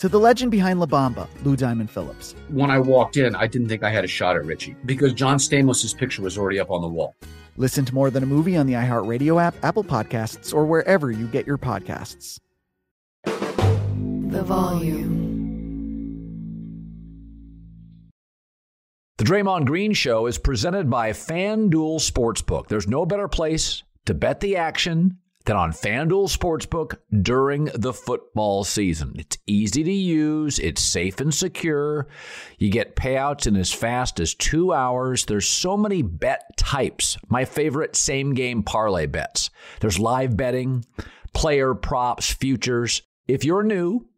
To the legend behind La Bamba, Lou Diamond Phillips. When I walked in, I didn't think I had a shot at Richie because John Stamos' picture was already up on the wall. Listen to More Than a Movie on the iHeartRadio app, Apple Podcasts, or wherever you get your podcasts the volume. The Draymond Green Show is presented by FanDuel Sportsbook. There's no better place to bet the action on FanDuel Sportsbook during the football season. It's easy to use, it's safe and secure. You get payouts in as fast as two hours. There's so many bet types. My favorite same game parlay bets. There's live betting, player props, futures. If you're new,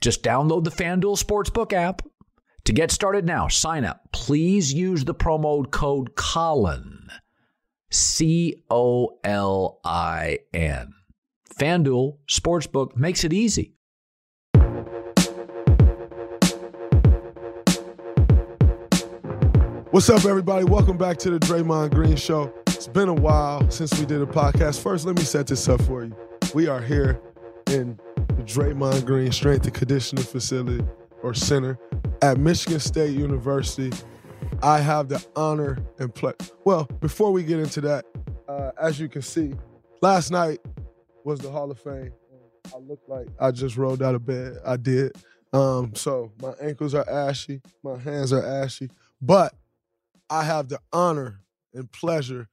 just download the FanDuel Sportsbook app. To get started now, sign up. Please use the promo code Colin. C O L I N. FanDuel Sportsbook makes it easy. What's up, everybody? Welcome back to the Draymond Green Show. It's been a while since we did a podcast. First, let me set this up for you. We are here in the Draymond Green Strength and Conditioning Facility or Center at Michigan State University. I have the honor and pleasure. Well, before we get into that, uh, as you can see, last night was the Hall of Fame. I look like I just rolled out of bed. I did. Um, so my ankles are ashy, my hands are ashy, but I have the honor and pleasure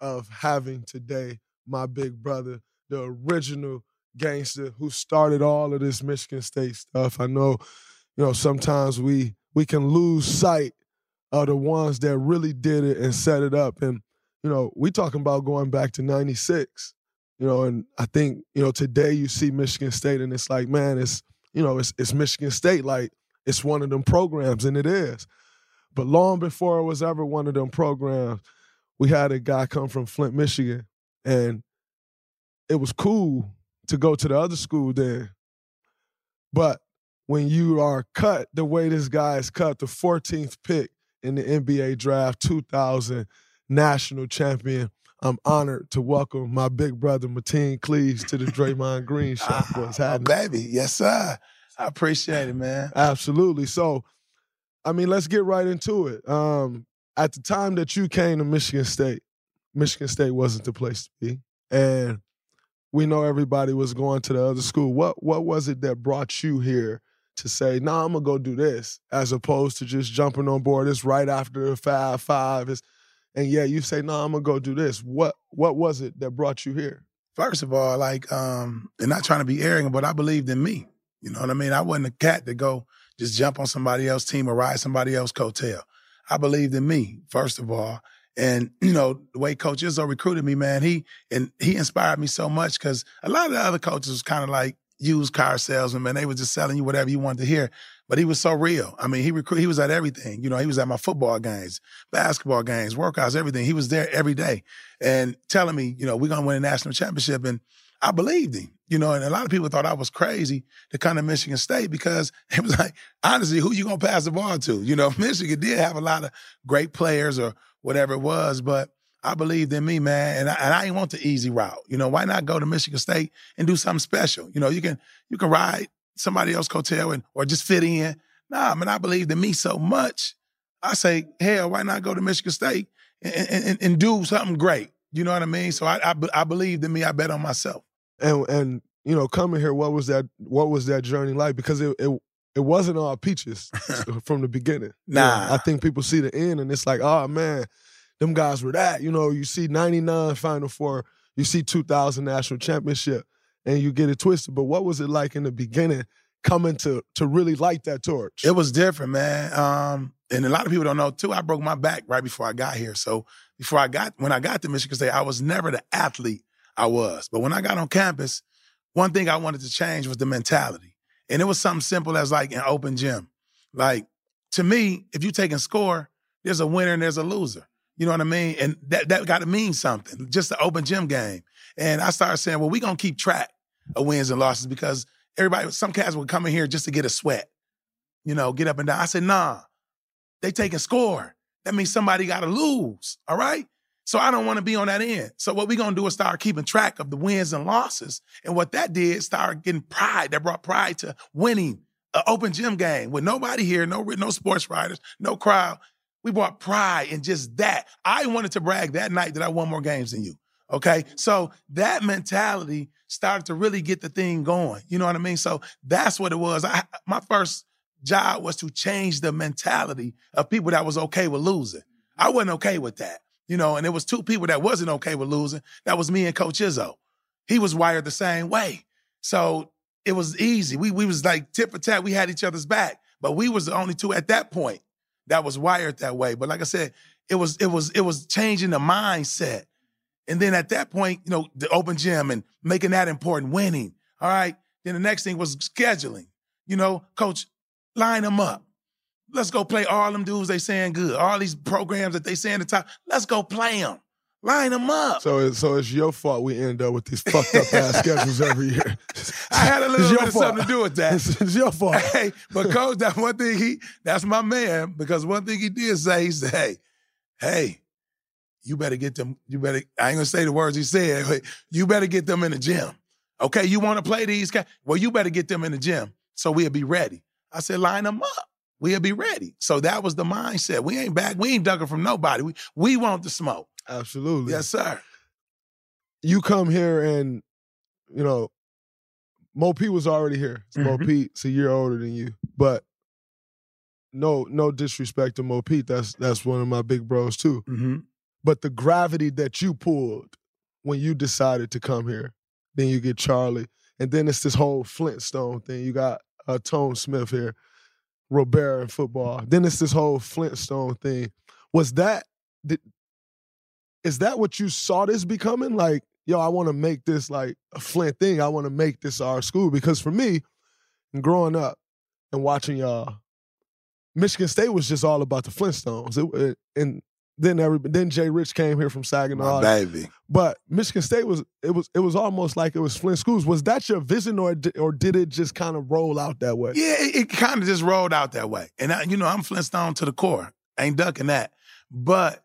of having today my big brother, the original gangster who started all of this Michigan State stuff. I know, you know, sometimes we we can lose sight of the ones that really did it and set it up. And, you know, we talking about going back to 96. You know, and I think, you know, today you see Michigan State and it's like, man, it's, you know, it's it's Michigan State like it's one of them programs, and it is. But long before it was ever one of them programs, we had a guy come from Flint, Michigan, and it was cool to go to the other school then. But when you are cut the way this guy is cut, the 14th pick in the NBA draft, 2000 national champion, I'm honored to welcome my big brother Mateen Cleaves to the Draymond Green Show. What's ah, happening? baby, yes sir. I appreciate it, man. Absolutely. So, I mean, let's get right into it. Um, at the time that you came to Michigan State, Michigan State wasn't the place to be, and we know everybody was going to the other school. What what was it that brought you here to say, nah, I'm gonna go do this, as opposed to just jumping on board It's right after the five five is and yeah, you say, no, nah, I'm gonna go do this. What what was it that brought you here? First of all, like, um, and not trying to be arrogant, but I believed in me. You know what I mean? I wasn't a cat to go just jump on somebody else's team or ride somebody else's coattail. I believed in me, first of all. And you know the way Coach Izzo recruited me, man, he and he inspired me so much because a lot of the other coaches was kind of like used car salesman, man. They were just selling you whatever you wanted to hear. But he was so real. I mean, he recruit. He was at everything. You know, he was at my football games, basketball games, workouts, everything. He was there every day and telling me, you know, we're gonna win a national championship. And I believed him. You know, and a lot of people thought I was crazy to come to Michigan State because it was like, honestly, who you gonna pass the ball to? You know, Michigan did have a lot of great players or whatever it was, but I believed in me, man, and I, and I didn't want the easy route. You know, why not go to Michigan State and do something special? You know, you can you can ride somebody else's coattail and or just fit in. Nah, man, I believed in me so much. I say, hell, why not go to Michigan State and, and, and do something great? You know what I mean? So I, I I believed in me. I bet on myself. And and you know, coming here, what was that? What was that journey like? Because it it, it wasn't all peaches from the beginning. Nah, You know, I think people see the end and it's like, oh man, them guys were that. You know, you see '99 Final Four, you see 2000 National Championship, and you get it twisted. But what was it like in the beginning, coming to to really light that torch? It was different, man. Um, and a lot of people don't know too. I broke my back right before I got here. So before I got when I got to Michigan State, I was never the athlete I was. But when I got on campus, one thing I wanted to change was the mentality. And it was something simple as like an open gym. Like to me, if you take and score, there's a winner and there's a loser. You know what I mean? And that that got to mean something. Just the open gym game. And I started saying, well, we're gonna keep track of wins and losses because everybody, some cats would come in here just to get a sweat. You know, get up and down. I said, nah, they take and score. That means somebody gotta lose. All right? So I don't want to be on that end. So what we're gonna do is start keeping track of the wins and losses. And what that did, start getting pride. That brought pride to winning an open gym game with nobody here, no no sports writers, no crowd. We brought pride in just that. I wanted to brag that night that I won more games than you. Okay. So that mentality started to really get the thing going. You know what I mean? So that's what it was. I, my first job was to change the mentality of people that was okay with losing. I wasn't okay with that. You know, and there was two people that wasn't okay with losing. That was me and Coach Izzo. He was wired the same way. So it was easy. We we was like tip for tat. We had each other's back. But we was the only two at that point that was wired that way. But like I said, it was it was it was changing the mindset. And then at that point, you know, the open gym and making that important, winning. All right. Then the next thing was scheduling. You know, coach, line them up. Let's go play all them dudes they saying good. All these programs that they saying the top. Let's go play them. Line them up. So, it's, so it's your fault we end up with these fucked up ass schedules every year. I had a little bit of fault. something to do with that. It's, it's your fault. hey, but coach, that one thing he that's my man because one thing he did say, he said, Hey, hey, you better get them, you better, I ain't gonna say the words he said, but you better get them in the gym. Okay, you wanna play these guys? Well, you better get them in the gym so we'll be ready. I said, line them up. We'll be ready. So that was the mindset. We ain't back, we ain't ducking from nobody. We we want the smoke. Absolutely. Yes, sir. You come here and, you know, Mo P was already here. Mo Mhm. Pete's a year older than you, but no, no disrespect to Mo Pete. That's that's one of my big bros too. Mm-hmm. But the gravity that you pulled when you decided to come here, then you get Charlie, and then it's this whole Flintstone thing. You got uh, Tone Smith here, Robert in football. Then it's this whole Flintstone thing. Was that did, is that what you saw this becoming? Like, yo, I want to make this like a Flint thing. I want to make this our school because for me, growing up and watching y'all, Michigan State was just all about the Flintstones. It, it- and then every then Jay Rich came here from Saginaw. My baby. But Michigan State was it was it was almost like it was Flint schools. Was that your vision, or or did it just kind of roll out that way? Yeah, it, it kind of just rolled out that way. And I, you know, I'm Flintstone to the core. Ain't ducking that. But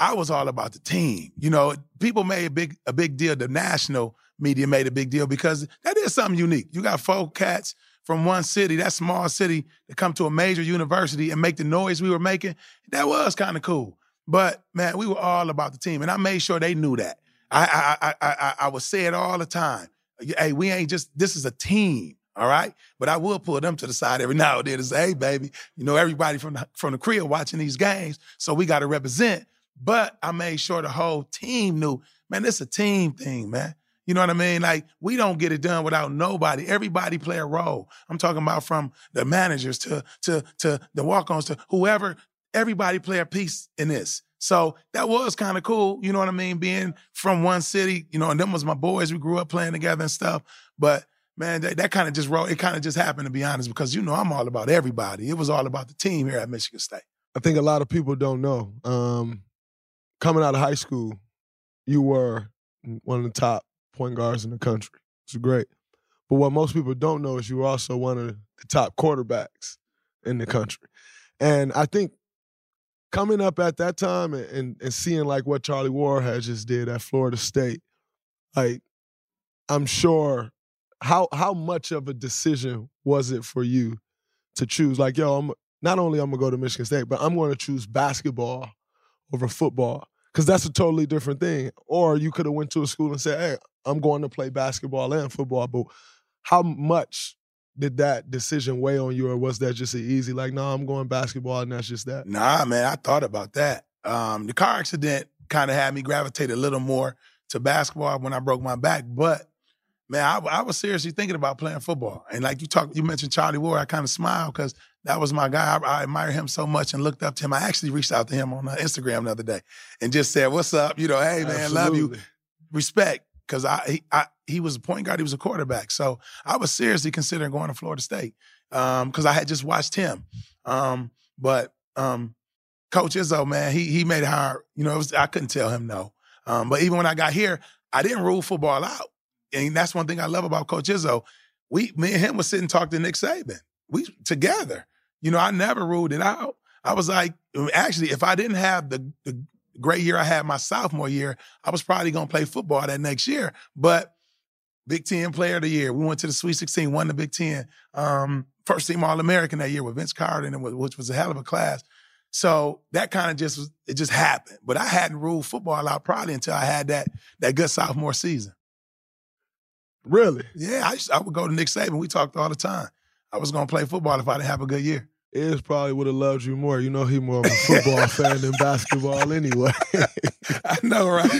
I was all about the team. You know, people made a big a big deal. The national media made a big deal because that is something unique. You got four cats from one city, that small city, to come to a major university and make the noise we were making. That was kind of cool. But man, we were all about the team, and I made sure they knew that. I I I I, I, would say it all the time. Hey, we ain't just this is a team. All right. But I will pull them to the side every now and then and say, hey, baby, you know, everybody from the from the crib watching these games. So we gotta represent. But I made sure the whole team knew, man, it's a team thing, man. You know what I mean? Like, we don't get it done without nobody. Everybody play a role. I'm talking about from the managers to to to the walk-ons to whoever, everybody play a piece in this. So that was kind of cool, you know what I mean? Being from one city, you know, and them was my boys. We grew up playing together and stuff. But man, that, that kind of just rolled. It kind of just happened to be honest, because you know I'm all about everybody. It was all about the team here at Michigan State. I think a lot of people don't know. Um, coming out of high school, you were one of the top point guards in the country. It's great. But what most people don't know is you were also one of the top quarterbacks in the country. And I think coming up at that time and, and, and seeing like what Charlie Ward had just did at Florida State, like I'm sure how how much of a decision was it for you to choose like yo I'm not only I'm gonna go to Michigan State but I'm to choose basketball over football because that's a totally different thing or you could have went to a school and said hey I'm going to play basketball and football but how much did that decision weigh on you, or was that just easy like, no, nah, I'm going basketball and that's just that? Nah, man, I thought about that. Um, the car accident kind of had me gravitate a little more to basketball when I broke my back, but man, I, I, was seriously thinking about playing football. And like you talked, you mentioned Charlie Ward. I kind of smiled because that was my guy. I, I, admire him so much and looked up to him. I actually reached out to him on uh, Instagram the other day and just said, "What's up? You know, hey man, Absolutely. love you, respect." because I, he, I he was a point guard, he was a quarterback. So I was seriously considering going to Florida State because um, I had just watched him. Um, but um, Coach Izzo, man, he he made it hard. You know, was, I couldn't tell him no. Um, but even when I got here, I didn't rule football out, and that's one thing I love about Coach Izzo. We, me and him, was sitting talking to Nick Saban. We together. You know, I never ruled it out. I was like, actually, if I didn't have the, the great year I had my sophomore year, I was probably going to play football that next year. But Big Ten Player of the Year, we went to the Sweet 16, won the Big Ten. Um, first team All American that year with Vince Carter, which was a hell of a class. So that kind of just was, it just happened. But I hadn't ruled football out probably until I had that that good sophomore season. Really? Yeah, I, I would go to Nick Saban. We talked all the time. I was to play football if I didn't have a good year. Is probably would have loved you more. You know, he more of a football fan than basketball anyway. I know, right?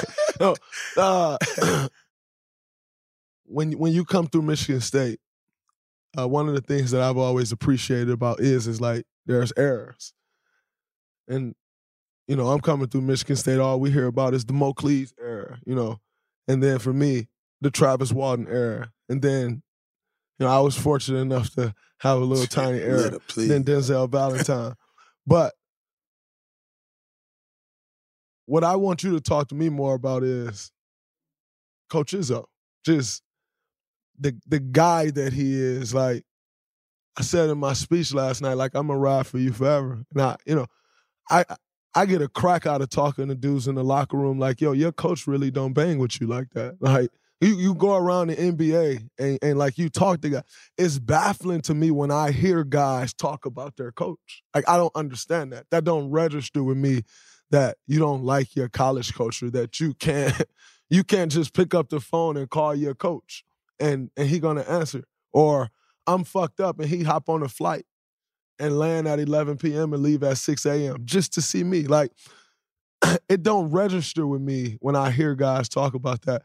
no, uh, when when you come through Michigan State, uh, one of the things that I've always appreciated about is is like there's errors, and you know I'm coming through Michigan State. All we hear about is the Mo error, you know, and then for me the Travis Walton error, and then you know I was fortunate enough to have a little tiny error than Denzel Valentine. but what I want you to talk to me more about is Coach Izzo. Just the the guy that he is. Like I said in my speech last night, like I'm gonna ride for you forever. And I, you know, I I get a crack out of talking to dudes in the locker room like, yo, your coach really don't bang with you like that. Like you you go around the NBA and, and like you talk to guys. It's baffling to me when I hear guys talk about their coach. Like I don't understand that. That don't register with me that you don't like your college coach or that you can't you can't just pick up the phone and call your coach and and he gonna answer. Or I'm fucked up and he hop on a flight and land at 11 p.m. and leave at 6 a.m. just to see me. Like it don't register with me when I hear guys talk about that.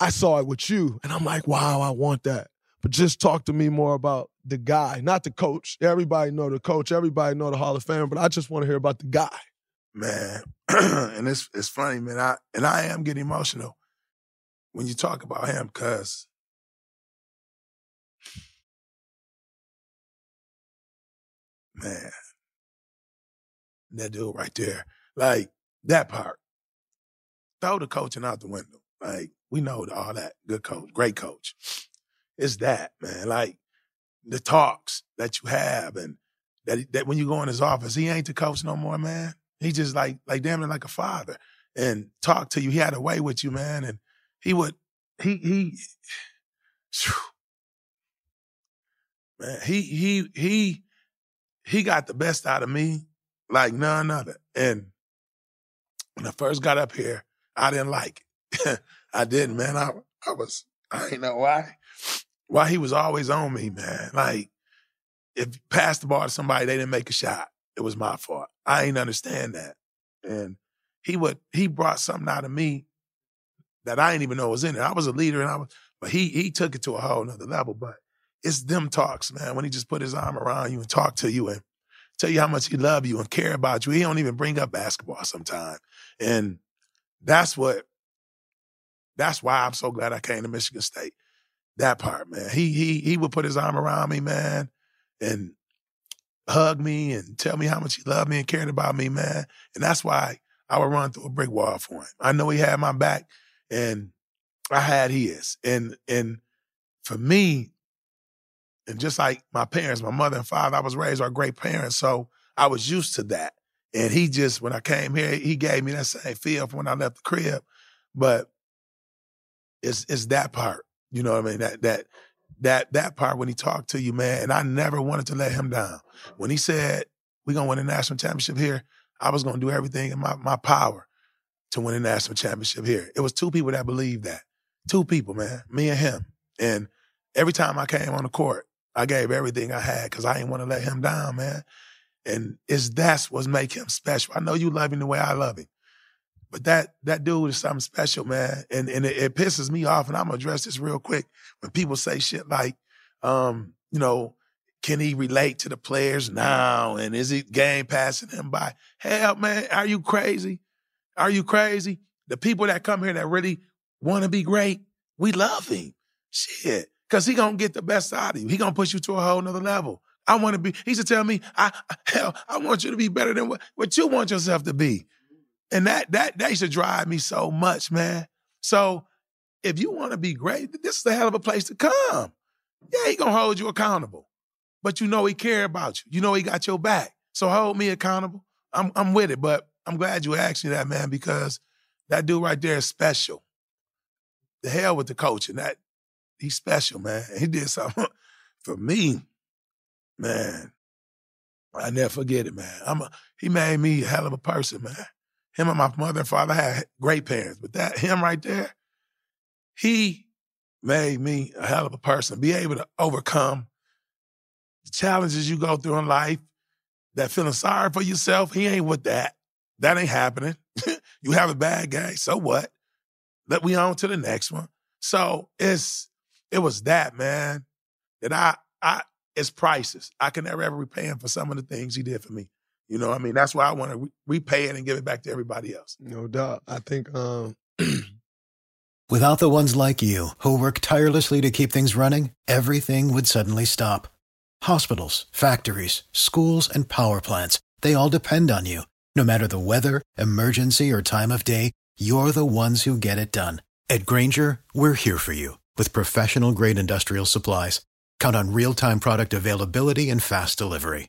I saw it with you, and I'm like, wow, I want that. But just talk to me more about the guy, not the coach. Everybody know the coach, everybody know the Hall of Fame, but I just want to hear about the guy. Man, and it's it's funny, man. I and I am getting emotional when you talk about him, cause man, that dude right there, like that part, throw the coaching out the window. Like we know all that. Good coach, great coach. It's that, man. Like the talks that you have and that that when you go in his office, he ain't the coach no more, man. He just like like damn it like a father and talk to you. He had a way with you, man. And he would he he man, he he he he got the best out of me like none other. And when I first got up here, I didn't like it. I didn't, man. I I was I ain't know why. Why he was always on me, man. Like if you passed the ball to somebody, they didn't make a shot. It was my fault. I ain't understand that. And he would he brought something out of me that I didn't even know was in it. I was a leader and I was but he he took it to a whole nother level. But it's them talks, man, when he just put his arm around you and talk to you and tell you how much he love you and care about you. He don't even bring up basketball sometimes. And that's what that's why I'm so glad I came to Michigan State. That part, man. He he he would put his arm around me, man, and hug me and tell me how much he loved me and cared about me, man. And that's why I would run through a brick wall for him. I know he had my back, and I had his. And and for me, and just like my parents, my mother and father, I was raised our great parents. So I was used to that. And he just, when I came here, he gave me that same feel from when I left the crib. But it's it's that part. You know what I mean? That that that that part when he talked to you, man, and I never wanted to let him down. When he said, We're gonna win a national championship here, I was gonna do everything in my, my power to win a national championship here. It was two people that believed that. Two people, man, me and him. And every time I came on the court, I gave everything I had because I didn't want to let him down, man. And it's that's what make him special. I know you love him the way I love him. But that that dude is something special, man. And and it, it pisses me off. And I'm gonna address this real quick. When people say shit like, um, you know, can he relate to the players now? And is he game passing him by? Hell, man, are you crazy? Are you crazy? The people that come here that really want to be great, we love him. Shit. Cause he gonna get the best out of you. He gonna push you to a whole nother level. I want to be, he to tell me, I hell, I want you to be better than what, what you want yourself to be. And that that that used to drive me so much, man. So if you want to be great, this is a hell of a place to come. Yeah, he gonna hold you accountable. But you know he care about you. You know he got your back. So hold me accountable. I'm I'm with it. But I'm glad you asked me that, man, because that dude right there is special. The hell with the coach. And that he's special, man. He did something for me, man. I never forget it, man. I'm a, he made me a hell of a person, man. Him and my mother and father had great parents, but that him right there, he made me a hell of a person. Be able to overcome the challenges you go through in life, that feeling sorry for yourself, he ain't with that. That ain't happening. you have a bad guy, so what? Let we on to the next one. So it's it was that, man, that I I it's priceless. I can never ever repay him for some of the things he did for me. You know, what I mean, that's why I want to re- repay it and give it back to everybody else. No doubt. I think um without the ones like you who work tirelessly to keep things running, everything would suddenly stop. Hospitals, factories, schools, and power plants, they all depend on you. No matter the weather, emergency, or time of day, you're the ones who get it done. At Grainger, we're here for you with professional grade industrial supplies. Count on real time product availability and fast delivery.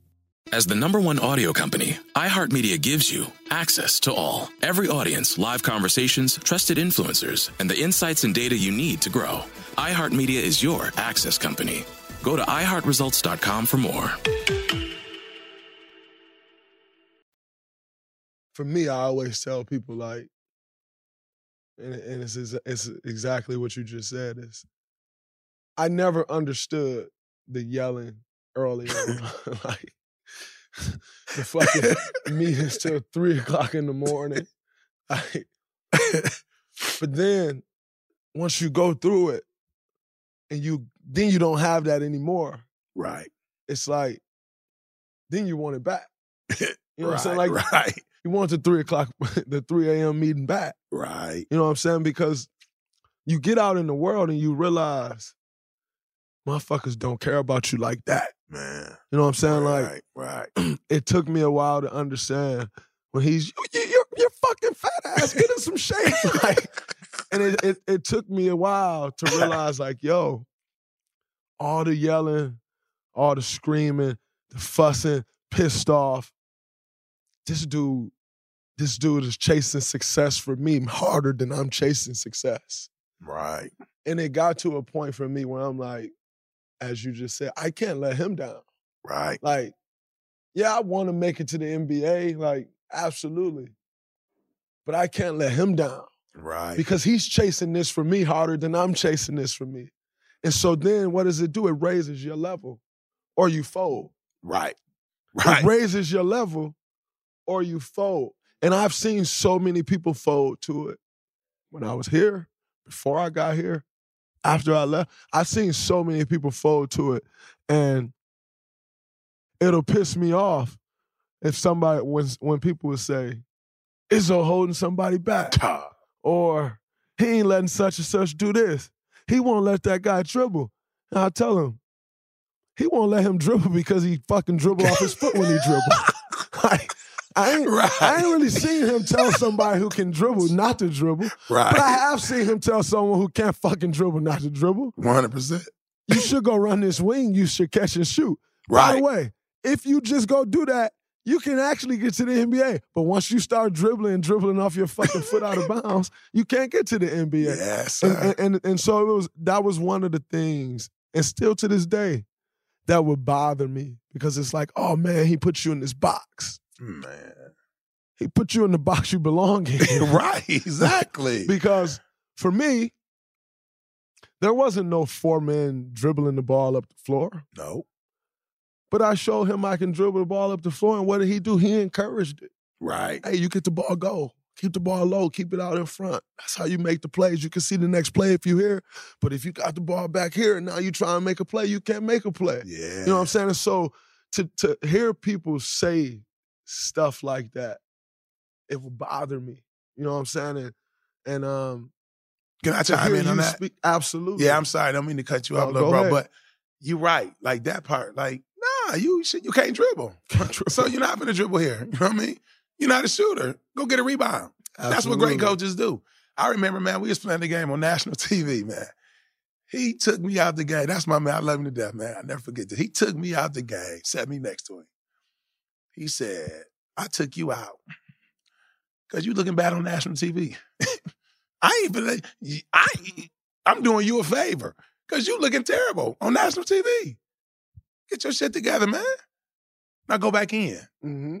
As the number one audio company, iHeartMedia gives you access to all. Every audience, live conversations, trusted influencers, and the insights and data you need to grow. iHeartMedia is your access company. Go to iHeartResults.com for more. For me, I always tell people like, and, it's, it's exactly what you just said is, I never understood the yelling early on. like, the fucking meetings till three o'clock in the morning. Like, but then once you go through it and you then you don't have that anymore. Right. It's like then you want it back. You know right, what I'm saying? Like right. you want the three o'clock, the 3 a.m. meeting back. Right. You know what I'm saying? Because you get out in the world and you realize motherfuckers don't care about you like that. Man. You know what I'm saying? Right, like, right. it took me a while to understand when he's you, you, you're, you're fucking fat ass, get in some shape. like, and it, it it took me a while to realize, like, yo, all the yelling, all the screaming, the fussing, pissed off. This dude, this dude is chasing success for me harder than I'm chasing success. Right. And it got to a point for me where I'm like, as you just said, I can't let him down. Right. Like, yeah, I want to make it to the NBA, like, absolutely. But I can't let him down. Right. Because he's chasing this for me harder than I'm chasing this for me. And so then what does it do? It raises your level or you fold. Right. It raises your level or you fold. And I've seen so many people fold to it. When I was here, before I got here, after I left, I've seen so many people fold to it. And it'll piss me off if somebody when when people would say, Izzo holding somebody back. or he ain't letting such and such do this. He won't let that guy dribble. And I tell him, he won't let him dribble because he fucking dribble off his foot when he dribble. like, I ain't, Right. I ain't really seen him tell somebody who can dribble not to dribble. Right. But I have seen him tell someone who can't fucking dribble not to dribble. 100%. You should go run this wing. You should catch and shoot. Right. By the way, if you just go do that, you can actually get to the NBA. But once you start dribbling and dribbling off your fucking foot out of bounds, you can't get to the NBA. Yes, and, and, and and so it was that was one of the things, and still to this day, that would bother me because it's like, oh man, he put you in this box. Man. He put you in the box you belong in. right, exactly. because for me, there wasn't no four men dribbling the ball up the floor. No. But I showed him I can dribble the ball up the floor, and what did he do? He encouraged it. Right. Hey, you get the ball, go. Keep the ball low, keep it out in front. That's how you make the plays. You can see the next play if you're here. But if you got the ball back here and now you try and make a play, you can't make a play. Yeah. You know what I'm saying? And so to to hear people say stuff like that, it would bother me. You know what I'm saying? And, and um Can I chime in on you that? speak- absolutely. Yeah, I'm sorry. I don't mean to cut you No, off, little bro. ahead. But you're right. Like that part, like, nah, you shit, you can't dribble. so you're not gonna dribble here. You know what I mean? You're not a shooter. Go get a rebound. That's what great coaches do. I remember, man, we was playing the game on national TV, man. He took me out the game. That's my man. I love him to death, man. I never forget this. He took me out the game, sat me next to him. He said, I took you out because you looking bad on national TV. I ain't been, I, I'm doing you a favor because you looking terrible on national TV. Get your shit together, man. Now go back in.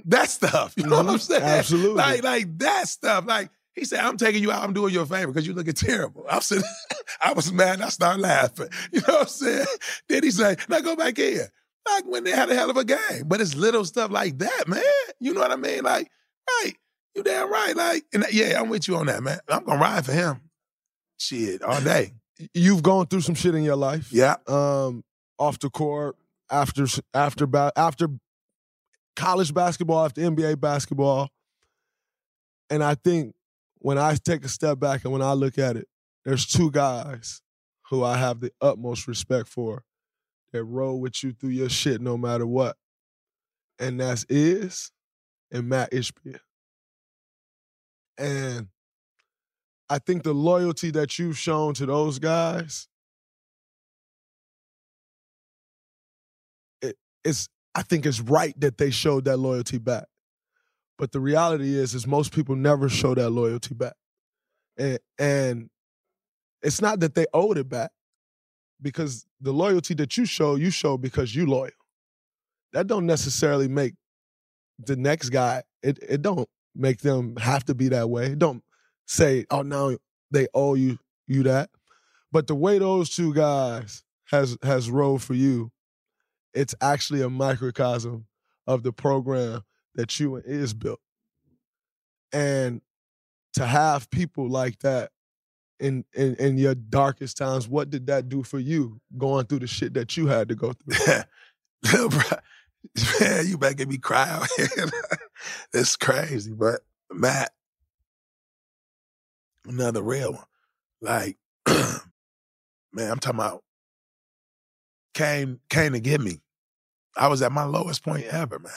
That stuff. You know what I'm Mhm. saying? Absolutely. Like, like that stuff. Like he said, I'm taking you out. I'm doing you a favor because you looking terrible. I'm sitting, I was mad. I started laughing. You know what I'm saying? Then he said, now go back in. Like when they had a hell of a game. But it's little stuff like that, man. You know what I mean? Like, right. You damn right. Like, and yeah, I'm with you on that, man. I'm gonna ride for him. Shit, all day. You've gone through some shit in your life. Yeah. Um, off the court, after after ba- after college basketball, after NBA basketball. And I think when I take a step back and when I look at it, there's two guys who I have the utmost respect for that roll with you through your shit no matter what. And that's Iz and Matt Ishbia. And I think the loyalty that you've shown to those guys, it, it's I think it's right that they showed that loyalty back. But the reality is, is most people never show that loyalty back, and and it's not that they owed it back, because the loyalty that you show, you show because you loyal. That don't necessarily make the next guy. It it don't make them have to be that way. It don't say, oh, now they owe you you that. But the way those two guys has has rolled for you, it's actually a microcosm of the program that you and is built. And to have people like that in, in in your darkest times, what did that do for you going through the shit that you had to go through? Man, you better get me cry out here. it's crazy, but Matt, another real one. Like, man, I'm talking about came came to get me. I was at my lowest point ever, man.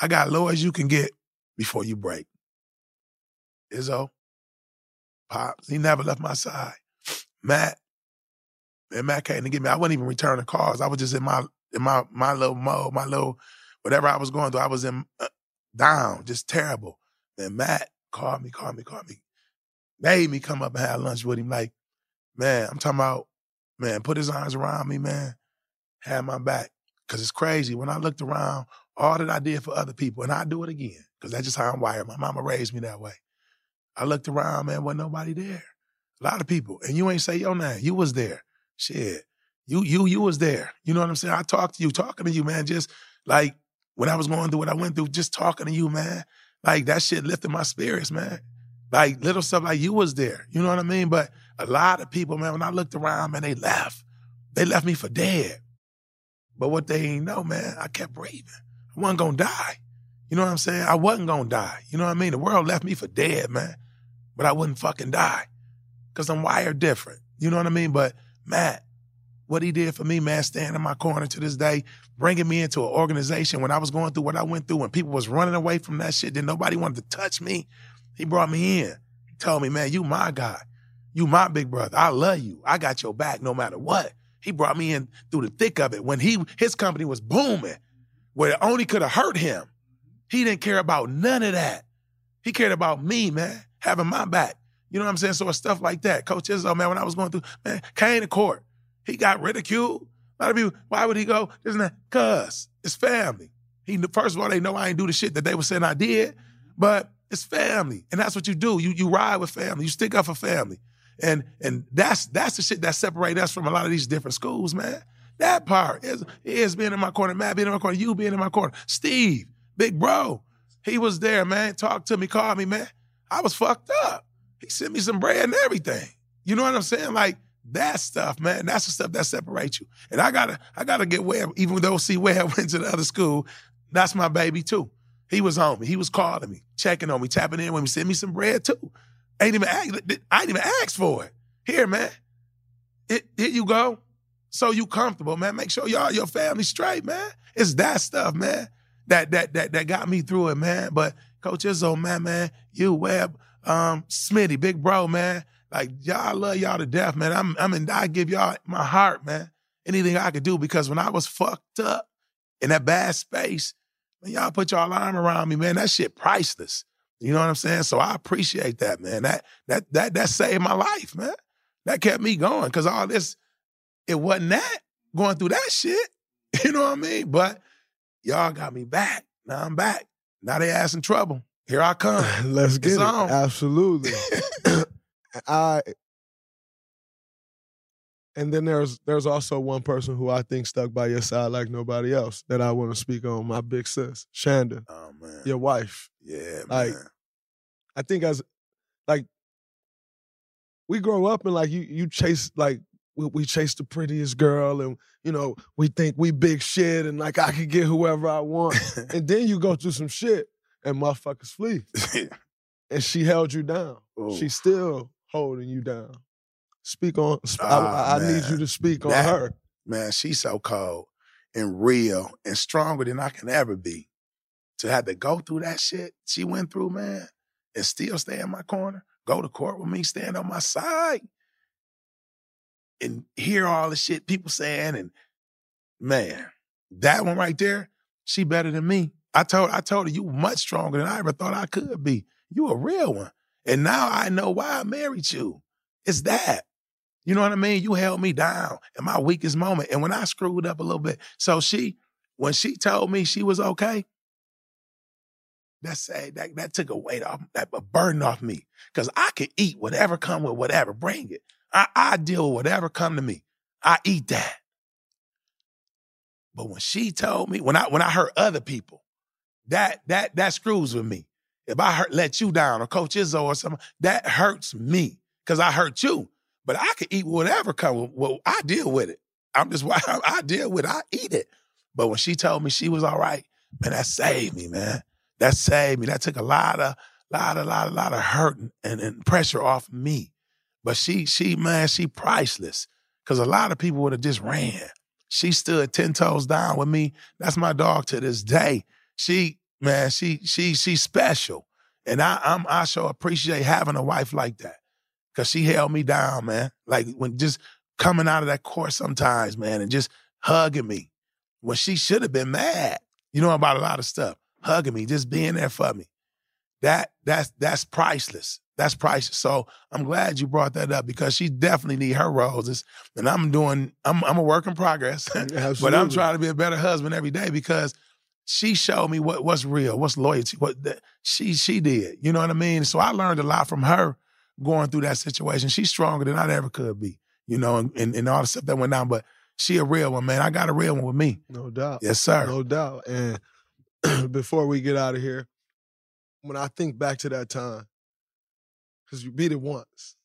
I got low as you can get before you break. Izzo, Pops, he never left my side. Matt, man, Matt came to get me. I wasn't even returning calls. I was just in my in my my little mode, my little whatever I was going through. I was in uh, down, just terrible. And Matt called me, called me, called me, made me come up and have lunch with him. Like, man, I'm talking about, man, put his arms around me, man, had my back. Cause it's crazy. When I looked around, all that I did for other people, and I do it again, cause that's just how I'm wired. My mama raised me that way. I looked around, man, wasn't nobody there. A lot of people, and you ain't say your name. You was there. Shit, you you you was there. You know what I'm saying? I talked to you, talking to you, man. Just like when I was going through what I went through, just talking to you, man. Like that shit lifted my spirits, man. Like little stuff like you was there. You know what I mean? But a lot of people, man, when I looked around, man, they left. They left me for dead. But what they ain't know, man, I kept breathing. I wasn't gonna die. You know what I'm saying? I wasn't gonna die. You know what I mean? The world left me for dead, man. But I wouldn't fucking die. Cause I'm wired different. You know what I mean? But Matt, what he did for me, man, standing in my corner to this day, bringing me into an organization when I was going through what I went through, when people was running away from that shit, then nobody wanted to touch me. He brought me in. He told me, man, you my guy. You my big brother. I love you. I got your back no matter what. He brought me in through the thick of it when he his company was booming, where it only could have hurt him. He didn't care about none of that. He cared about me, man, having my back. You know what I'm saying? So it's stuff like that. Coach Izzo, man, when I was going through, man, came to court. He got ridiculed. A lot of people, why would he go? Isn't that? Cuz it's family. He first of all, they know I ain't do the shit that they were saying I did, but it's family. And that's what you do. You you ride with family. You stick up for family. And and that's that's the shit that separates us from a lot of these different schools, man. That part is is being in my corner, Matt being in my corner, you being in my corner, Steve, big bro. He was there, man. Talked to me, called me, man. I was fucked up. He sent me some bread and everything. You know what I'm saying? Like that stuff, man. That's the stuff that separates you. And I gotta, I gotta get Webb, even though see Webb went to the other school. That's my baby too. He was on me. He was calling me, checking on me, tapping in with me, send me some bread too. Ain't even ask, I ain't even asked for it. Here, man. It, here you go. So you comfortable, man. Make sure y'all your family straight, man. It's that stuff, man. That that that that got me through it, man. But Coach Izzo, man, man, you Webb, um, Smitty, big bro, man. Like y'all love y'all to death, man. I'm I'm in I give y'all my heart, man. Anything I could do because when I was fucked up in that bad space, man, y'all put y'all arm around me, man. That shit priceless. You know what I'm saying? So I appreciate that, man. That that that that saved my life, man. That kept me going. Cause all this, it wasn't that going through that shit. You know what I mean? But y'all got me back. Now I'm back. Now they ass in trouble. Here I come. Let's get It's it. on. Absolutely. I and then there's there's also one person who I think stuck by your side like nobody else that I want to speak on. My big sis, Shanda, Oh man. your wife. Yeah, Like, man. I think as like we grow up and like you you chase like we, we chase the prettiest girl and you know we think we big shit and like I could get whoever I want and then you go through some shit and motherfuckers flee and she held you down. She's still holding you down. Speak on. sp- I- ah, I, need you to speak on That- her. Man, she's so cold and real and stronger than I can ever be. To have to go through that shit she went through, man, and still stay in my corner, go to court with me, stand on my side, and hear all the shit people saying, and man, that one right there, she better than me. I told I told her you much stronger than I ever thought I could be. You a real one. And now I know why I married you. It's that. You know what I mean? You held me down in my weakest moment. And when I screwed up a little bit, so she, when she told me she was okay, that say that that took a weight off, that a burden off me. Cause I could eat whatever come with whatever, bring it. I, I deal with whatever come to me. I eat that. But when she told me, when I when I hurt other people, that that that screws with me. If I hurt, let you down or Coach Izzo or something, that hurts me because I hurt you. But I can eat whatever come. Well, I deal with it. I'm just I deal with it. I eat it. But when she told me she was all right, man, that saved me, man. That saved me. That took a lot of, lot of, lot of, lot of hurt and, and pressure off me. But she, she, man, she priceless. Cause a lot of people would have just ran. She stood ten toes down with me. That's my dog to this day. She, man, she, she, she's special. And I, I'm, I so appreciate having a wife like that. Cause she held me down, man. Like when just coming out of that court sometimes, man, and just hugging me when she should have been mad, you know, about a lot of stuff. Hugging me, just being there for me. That that's that's priceless. That's priceless. So I'm glad you brought that up because she definitely need her roses. And I'm doing, I'm I'm a work in progress. but I'm trying to be a better husband every day because she showed me what what's real, what's loyalty, what that she she did. You know what I mean? So I learned a lot from her going through that situation. She's stronger than I ever could be, you know, and, and, and all the stuff that went down. But she a real one, man. I got a real one with me. No doubt. Yes, sir. No doubt. And before we get out of here, when I think back to that time, because you beat it once,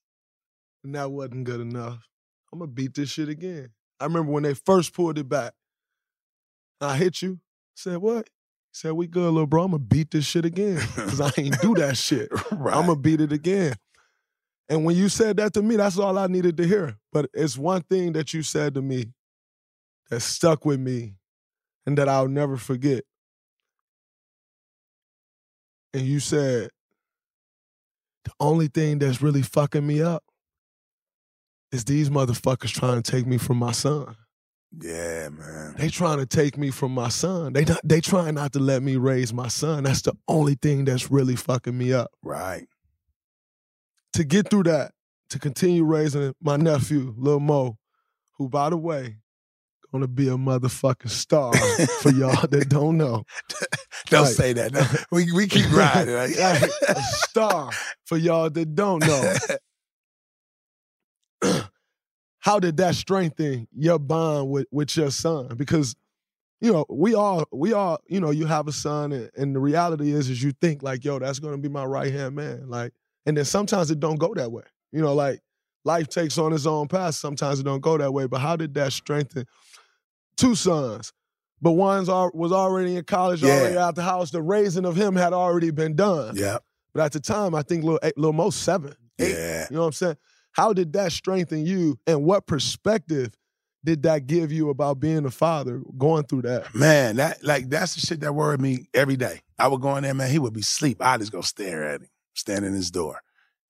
and that wasn't good enough. I'm gonna beat this shit again. I remember when they first pulled it back. I hit you. Said what? Said we good, little bro. I'm gonna beat this shit again because I ain't do that shit. Right. I'm gonna beat it again. And when you said that to me, that's all I needed to hear. But it's one thing that you said to me that stuck with me and that I'll never forget. And you said, the only thing that's really fucking me up is these motherfuckers trying to take me from my son. Yeah, man. They trying to take me from my son. They not, they trying not to let me raise my son. That's the only thing that's really fucking me up. Right. To get through that, to continue raising my nephew, Lil Mo, who by the way, gonna be a motherfucking star for y'all that don't know. Don't Like- say that. No. We we keep riding. Like, Like, a star for y'all that don't know. How did that strengthen your bond with, with your son? Because, you know, we all, we all, you know, you have a son, and, and the reality is, is you think like, yo, that's gonna be my right hand man. Like, and then sometimes it don't go that way. You know, like life takes on its own path. Sometimes it don't go that way. But how did that strengthen two sons? But one's al- was already in college, Yeah. already out the house. The raising of him had already been done. yeah. But at the time, I think little, eh, Lil Mo's seven, eight. Yeah. You know what I'm saying? How did that strengthen you, and what perspective did that give you about being a father going through that? Man, that like that's the shit that worried me every day. I would go in there, man. He would be asleep. I just go stare at him, stand in his door.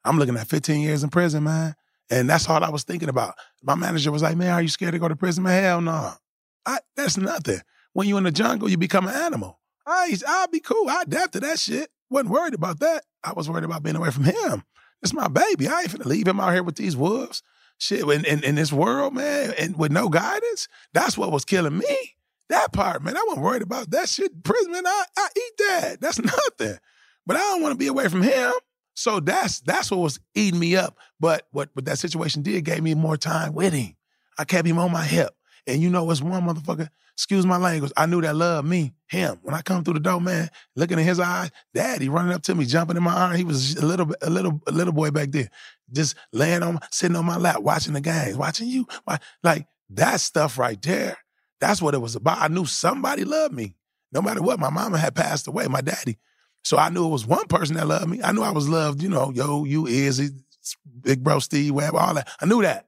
I'm looking at 15 years in prison, man, and that's all I was thinking about. My manager was like, "Man, are you scared to go to prison?" Man, hell no. I, that's nothing. When you're in the jungle, you become an animal. I, I'll be cool. I adapt to that shit. Wasn't worried about that. I was worried about being away from him. It's my baby. I ain't finna leave him out here with these wolves. Shit, in, in, in this world, man, and with no guidance, that's what was killing me. That part, man, I wasn't worried about that shit. Prison, man, I, I eat that. That's nothing. But I don't want to be away from him. So that's that's what was eating me up. But what what that situation did gave me more time with him. I kept him on my hip. And you know what's one motherfucker, excuse my language, I knew that loved me, him. When I come through the door, man, looking in his eyes, daddy running up to me, jumping in my arm. He was a little a little a little boy back then. Just laying on sitting on my lap, watching the games, watching you. Like that stuff right there. That's what it was about. I knew somebody loved me. No matter what, my mama had passed away, my daddy. So I knew it was one person that loved me. I knew I was loved, you know, yo, you Izzy, big bro Steve, Webb, all that. I knew that.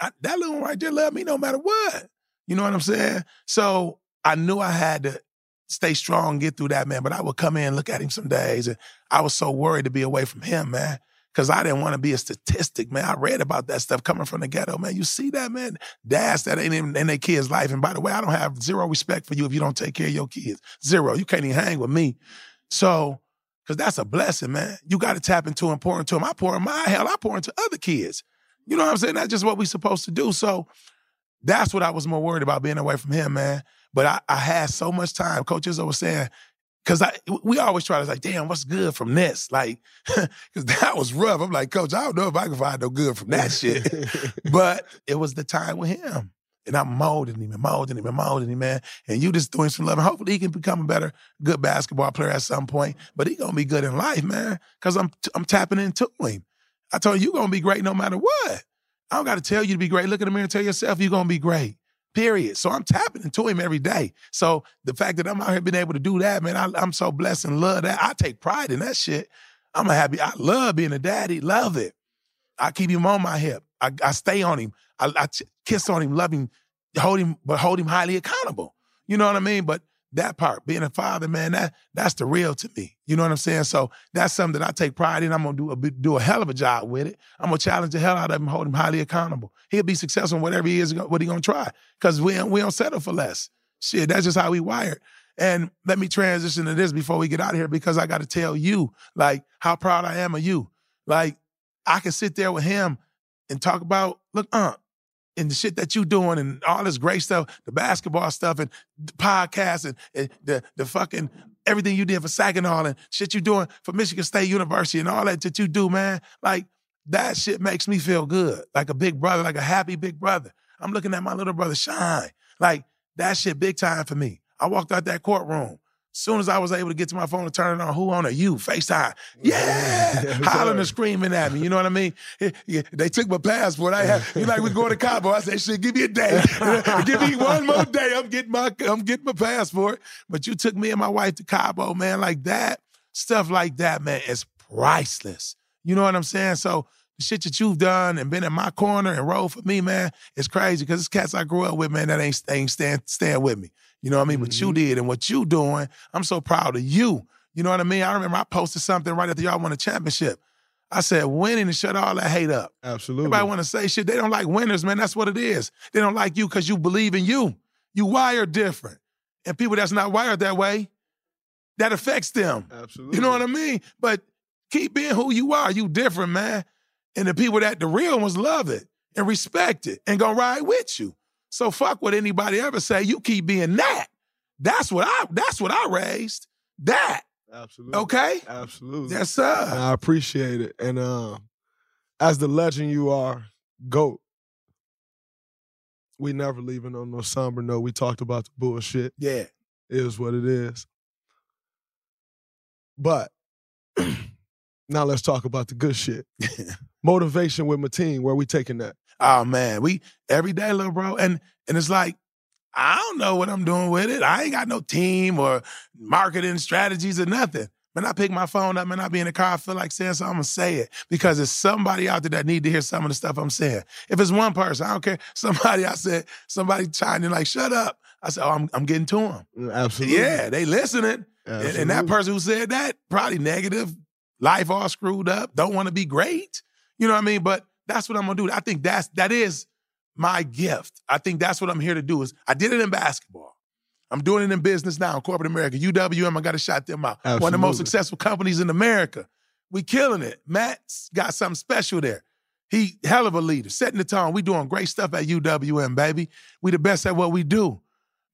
I, that little one right there loved me no matter what. You know what I'm saying? So I knew I had to stay strong, get through that, man. But I would come in, look at him some days, and I was so worried to be away from him, man. Cause I didn't want to be a statistic, man. I read about that stuff coming from the ghetto, man. You see that, man? Dads that ain't even in their kids' life. And by the way, I don't have zero respect for you if you don't take care of your kids. Zero. You can't even hang with me. So, cause that's a blessing, man. You got to tap into and pour into them. I pour in my hell, I pour into other kids. You know what I'm saying? That's just what we supposed to do. So that's what I was more worried about being away from him, man. But I, I had so much time. Coach Izzo was saying, because I we always try to like, damn, what's good from this? Like, because that was rough. I'm like, Coach, I don't know if I can find no good from that shit. but it was the time with him. And I'm molding him and molding him and molding him, man. And you just doing some love. And hopefully he can become a better, good basketball player at some point. But he gonna be good in life, man. Cause I'm I'm tapping into him. I told you, you're gonna be great no matter what. I don't gotta tell you to be great. Look in the mirror and tell yourself you're gonna be great. Period. So I'm tapping into him every day. So the fact that I'm out here being able to do that, man, I, I'm so blessed and love that. I take pride in that shit. I'm a happy. I love being a daddy. Love it. I keep him on my hip. I, I stay on him. I kiss on him, love him, hold him, but hold him highly accountable. You know what I mean? But that part, being a father, man, that that's the real to me. You know what I'm saying? So that's something that I take pride in. I'm gonna do a do a hell of a job with it. I'm gonna challenge the hell out of him, hold him highly accountable. He'll be successful in whatever he is, what he gonna try. Cause we we don't settle for less. Shit, that's just how we wired. And let me transition to this before we get out of here because I got to tell you, like, how proud I am of you. Like, I can sit there with him and talk about, look, uh, and the shit that you doing and all this great stuff, the basketball stuff and the podcast and, and the the fucking everything you did for Saginaw and shit you doing for Michigan State University and all that that you do, man. Like that shit makes me feel good, like a big brother, like a happy big brother. I'm looking at my little brother shine, like that shit big time for me. I walked out that courtroom soon as I was able to get to my phone and turn it on, who on it? You, FaceTime. Yeah. Hollering and screaming at me. You know what I mean? Yeah, they took my passport. I had you like we going to Cabo. I said, shit, give me a day. give me one more day. I'm getting my I'm getting my passport. But you took me and my wife to Cabo, man, like that. Stuff like that, man, is priceless. You know what I'm saying? So the shit that you've done and been in my corner and rode for me, man, it's crazy because it's cats I grew up with, man, that ain't, ain't stand, stand with me. You know what I mean? Mm-hmm. What you did and what you doing, I'm so proud of you. You know what I mean? I remember I posted something right after y'all won a championship. I said, winning and shut all that hate up. Absolutely. Everybody want to say shit. They don't like winners, man. That's what it is. They don't like you because you believe in you. You wired different. And people that's not wired that way, that affects them. Absolutely. You know what I mean? But keep being who you are. You different, man. And the people that the real ones love it and respect it and gonna ride with you. So fuck what anybody ever say. You keep being that. That's what I that's what I raised. That. Absolutely. Okay? Absolutely. Yes, sir. And I appreciate it. And um, as the legend you are, GOAT, we never leaving on no somber note. We talked about the bullshit. Yeah. It is what it is. But now let's talk about the good shit. Motivation with my team. Where we taking that? Oh man, we every day, little bro, and and it's like I don't know what I'm doing with it. I ain't got no team or marketing strategies or nothing. When I pick my phone up and I be in the car, I feel like saying something, I'm gonna say it because it's somebody out there that need to hear some of the stuff I'm saying. If it's one person, I don't care. Somebody I said, somebody chimed in like, "Shut up." I said, "Oh, I'm, I'm getting to them." Mm, Absolutely. Yeah, they listening. And, and that person who said that probably negative, life all screwed up, don't want to be great. You know what I mean? But that's what I'm gonna do. I think that's that is my gift. I think that's what I'm here to do. Is I did it in basketball. I'm doing it in business now in corporate America. UWM, I got to shout them out. Absolutely. One of the most successful companies in America. We killing it. Matt's got something special there. He hell of a leader, setting the tone. We doing great stuff at UWM, baby. We the best at what we do.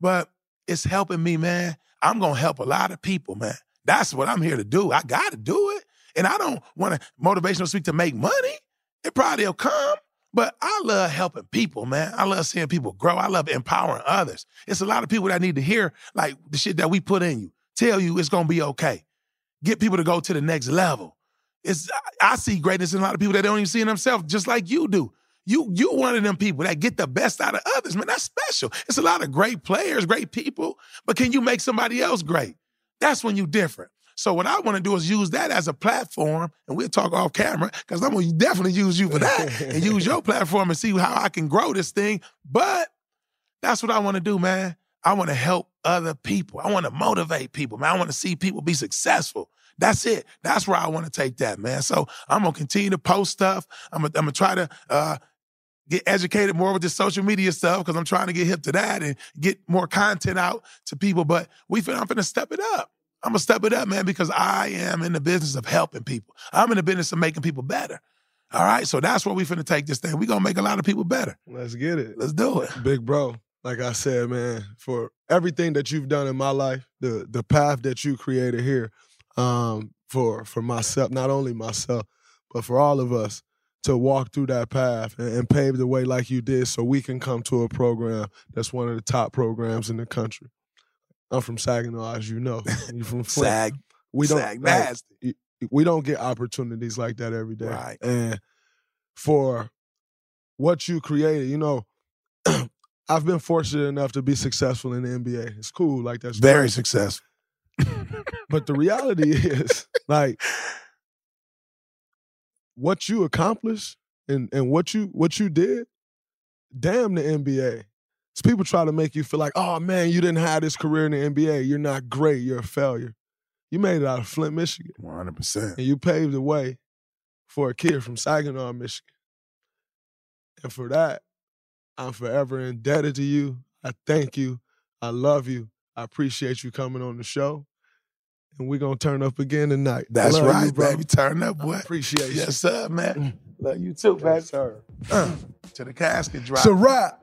But it's helping me, man. I'm gonna help a lot of people, man. That's what I'm here to do. I gotta do it. And I don't want to motivational speak to make money. It probably will come. But I love helping people, man. I love seeing people grow. I love empowering others. It's a lot of people that need to hear like the shit that we put in you. Tell you it's gonna be okay. Get people to go to the next level. It's I see greatness in a lot of people that don't even see in themselves, just like you do. You you one of them people that get the best out of others, man. That's special. It's a lot of great players, great people, but can you make somebody else great? That's when you're different. So what I want to do is use that as a platform, and we'll talk off camera because I'm gonna definitely use you for that and use your platform and see how I can grow this thing. But that's what I want to do, man. I want to help other people. I want to motivate people, man. I want to see people be successful. That's it. That's where I want to take that, man. So I'm gonna continue to post stuff. I'm gonna, I'm gonna try to uh, get educated more with this social media stuff because I'm trying to get hip to that and get more content out to people. But we, I'm gonna step it up. I'm gonna step it up, man, because I am in the business of helping people. I'm in the business of making people better. All right, so that's where we finna take this thing. We gonna make a lot of people better. Let's get it. Let's do it. Big bro, like I said, man, for everything that you've done in my life, the the path that you created here, um, for for myself, not only myself, but for all of us to walk through that path and, and pave the way like you did so we can come to a program that's one of the top programs in the country. I'm from Saginaw, as you know. You from Flint. Sag. We don't Sag like, we don't get opportunities like that every day. Right. And for what you created, you know, I've been fortunate enough to be successful in the NBA. It's cool, like that's Very great. successful. But the reality is, like, what you accomplished and and what you what you did, damn the NBA. So people try to make you feel like, oh man, you didn't have this career in the NBA. You're not great. You're a failure. You made it out of Flint, Michigan. 100%. And you paved the way for a kid from Saginaw, Michigan. And for that, I'm forever indebted to you. I thank you. I love you. I appreciate you coming on the show. And we're gonna turn up again tonight. That's Love right, you, bro. baby. Turn up, boy. Appreciate you. Yes, sir, man. Love you too, baby. Yes, sir. Uh, to the casket drop. It's a wrap.